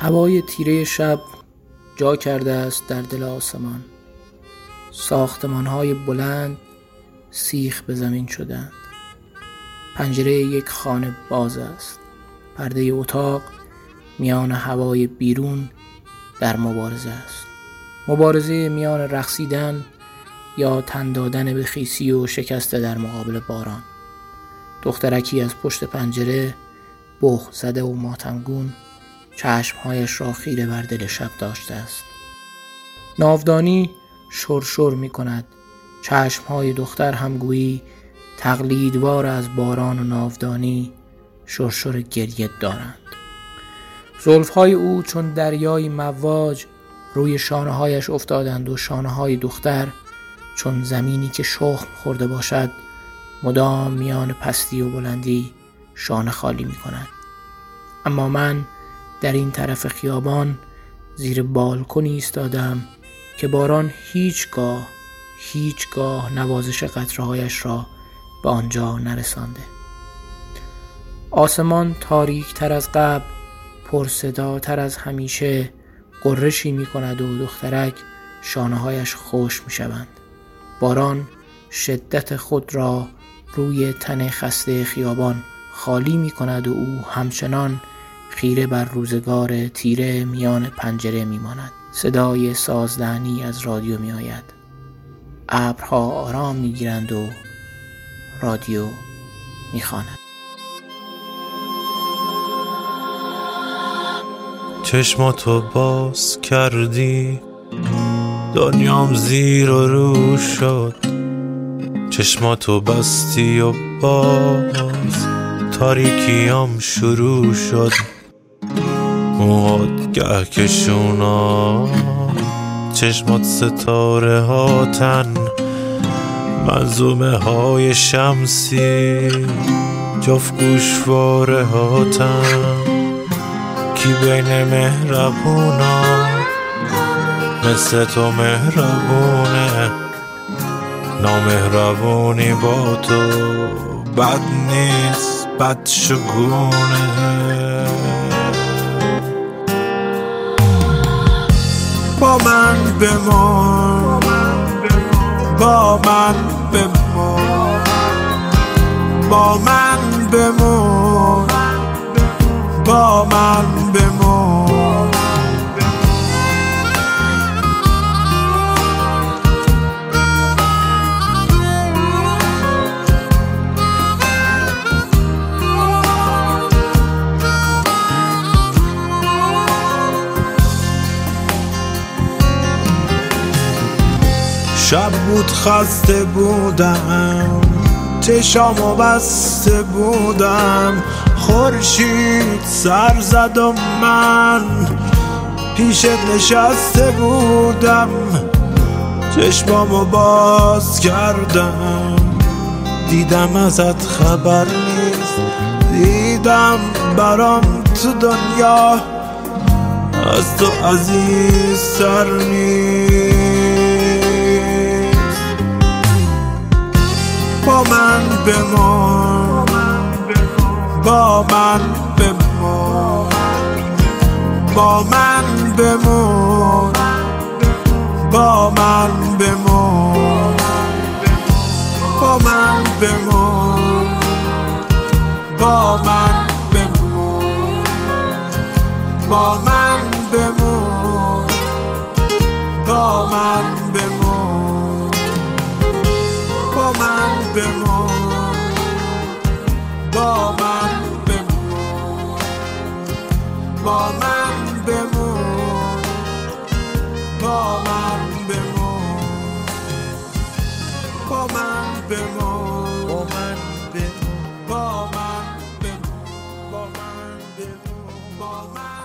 هوای تیره شب جا کرده است در دل آسمان. ساختمان های بلند سیخ به زمین شدند. پنجره یک خانه باز است. پرده اتاق میان هوای بیرون در مبارزه است. مبارزه میان رقصیدن یا تن دادن به خیسی و شکسته در مقابل باران. دخترکی از پشت پنجره بخ زده و ماتمگون چشمهایش را خیره بر دل شب داشته است. ناودانی شرشر می کند. چشمهای دختر هم گویی تقلیدوار از باران و ناودانی شرشر گریه دارند. زلفهای او چون دریای مواج روی شانه هایش افتادند و شانه های دختر چون زمینی که شخم خورده باشد مدام میان پستی و بلندی شانه خالی می کند. اما من در این طرف خیابان زیر بالکنی ایستادم که باران هیچگاه هیچگاه نوازش قطرهایش را به آنجا نرسانده آسمان تاریک تر از قبل تر از همیشه قرشی می کند و دخترک شانه هایش خوش می شوند. باران شدت خود را روی تن خسته خیابان خالی می کند و او همچنان خیره بر روزگار تیره میان پنجره می ماند. صدای سازدهنی از رادیو می آید. ابرها آرام می گیرند و رادیو می خاند. چشماتو باز کردی دنیام زیر و رو شد چشماتو بستی و باز تاریکیام شروع شد موهات گه کشونا چشمات ستاره هاتن منظومه های شمسی. جفت گوشواره هاتن کی بین مهربونا؟ مثل تو مهربونه. نامهربونی با تو بد نیست بد شگونه. با من بمان با من بمان با من بمان با من شب بود خسته بودم. چشامو بسته بودم. خورشید سر زد و من پیشت نشسته بودم. چشمامو باز کردم. دیدم ازت خبر نیست. دیدم برام تو دنیا از تو عزیز سر نیست. من بمان با من بمان با من بمان با من بمان با من بمان با من بمان با من بمان با من بمان با من بمون با من بمون با من بمون با من بمون با من بمون با من بمون با من بمون با من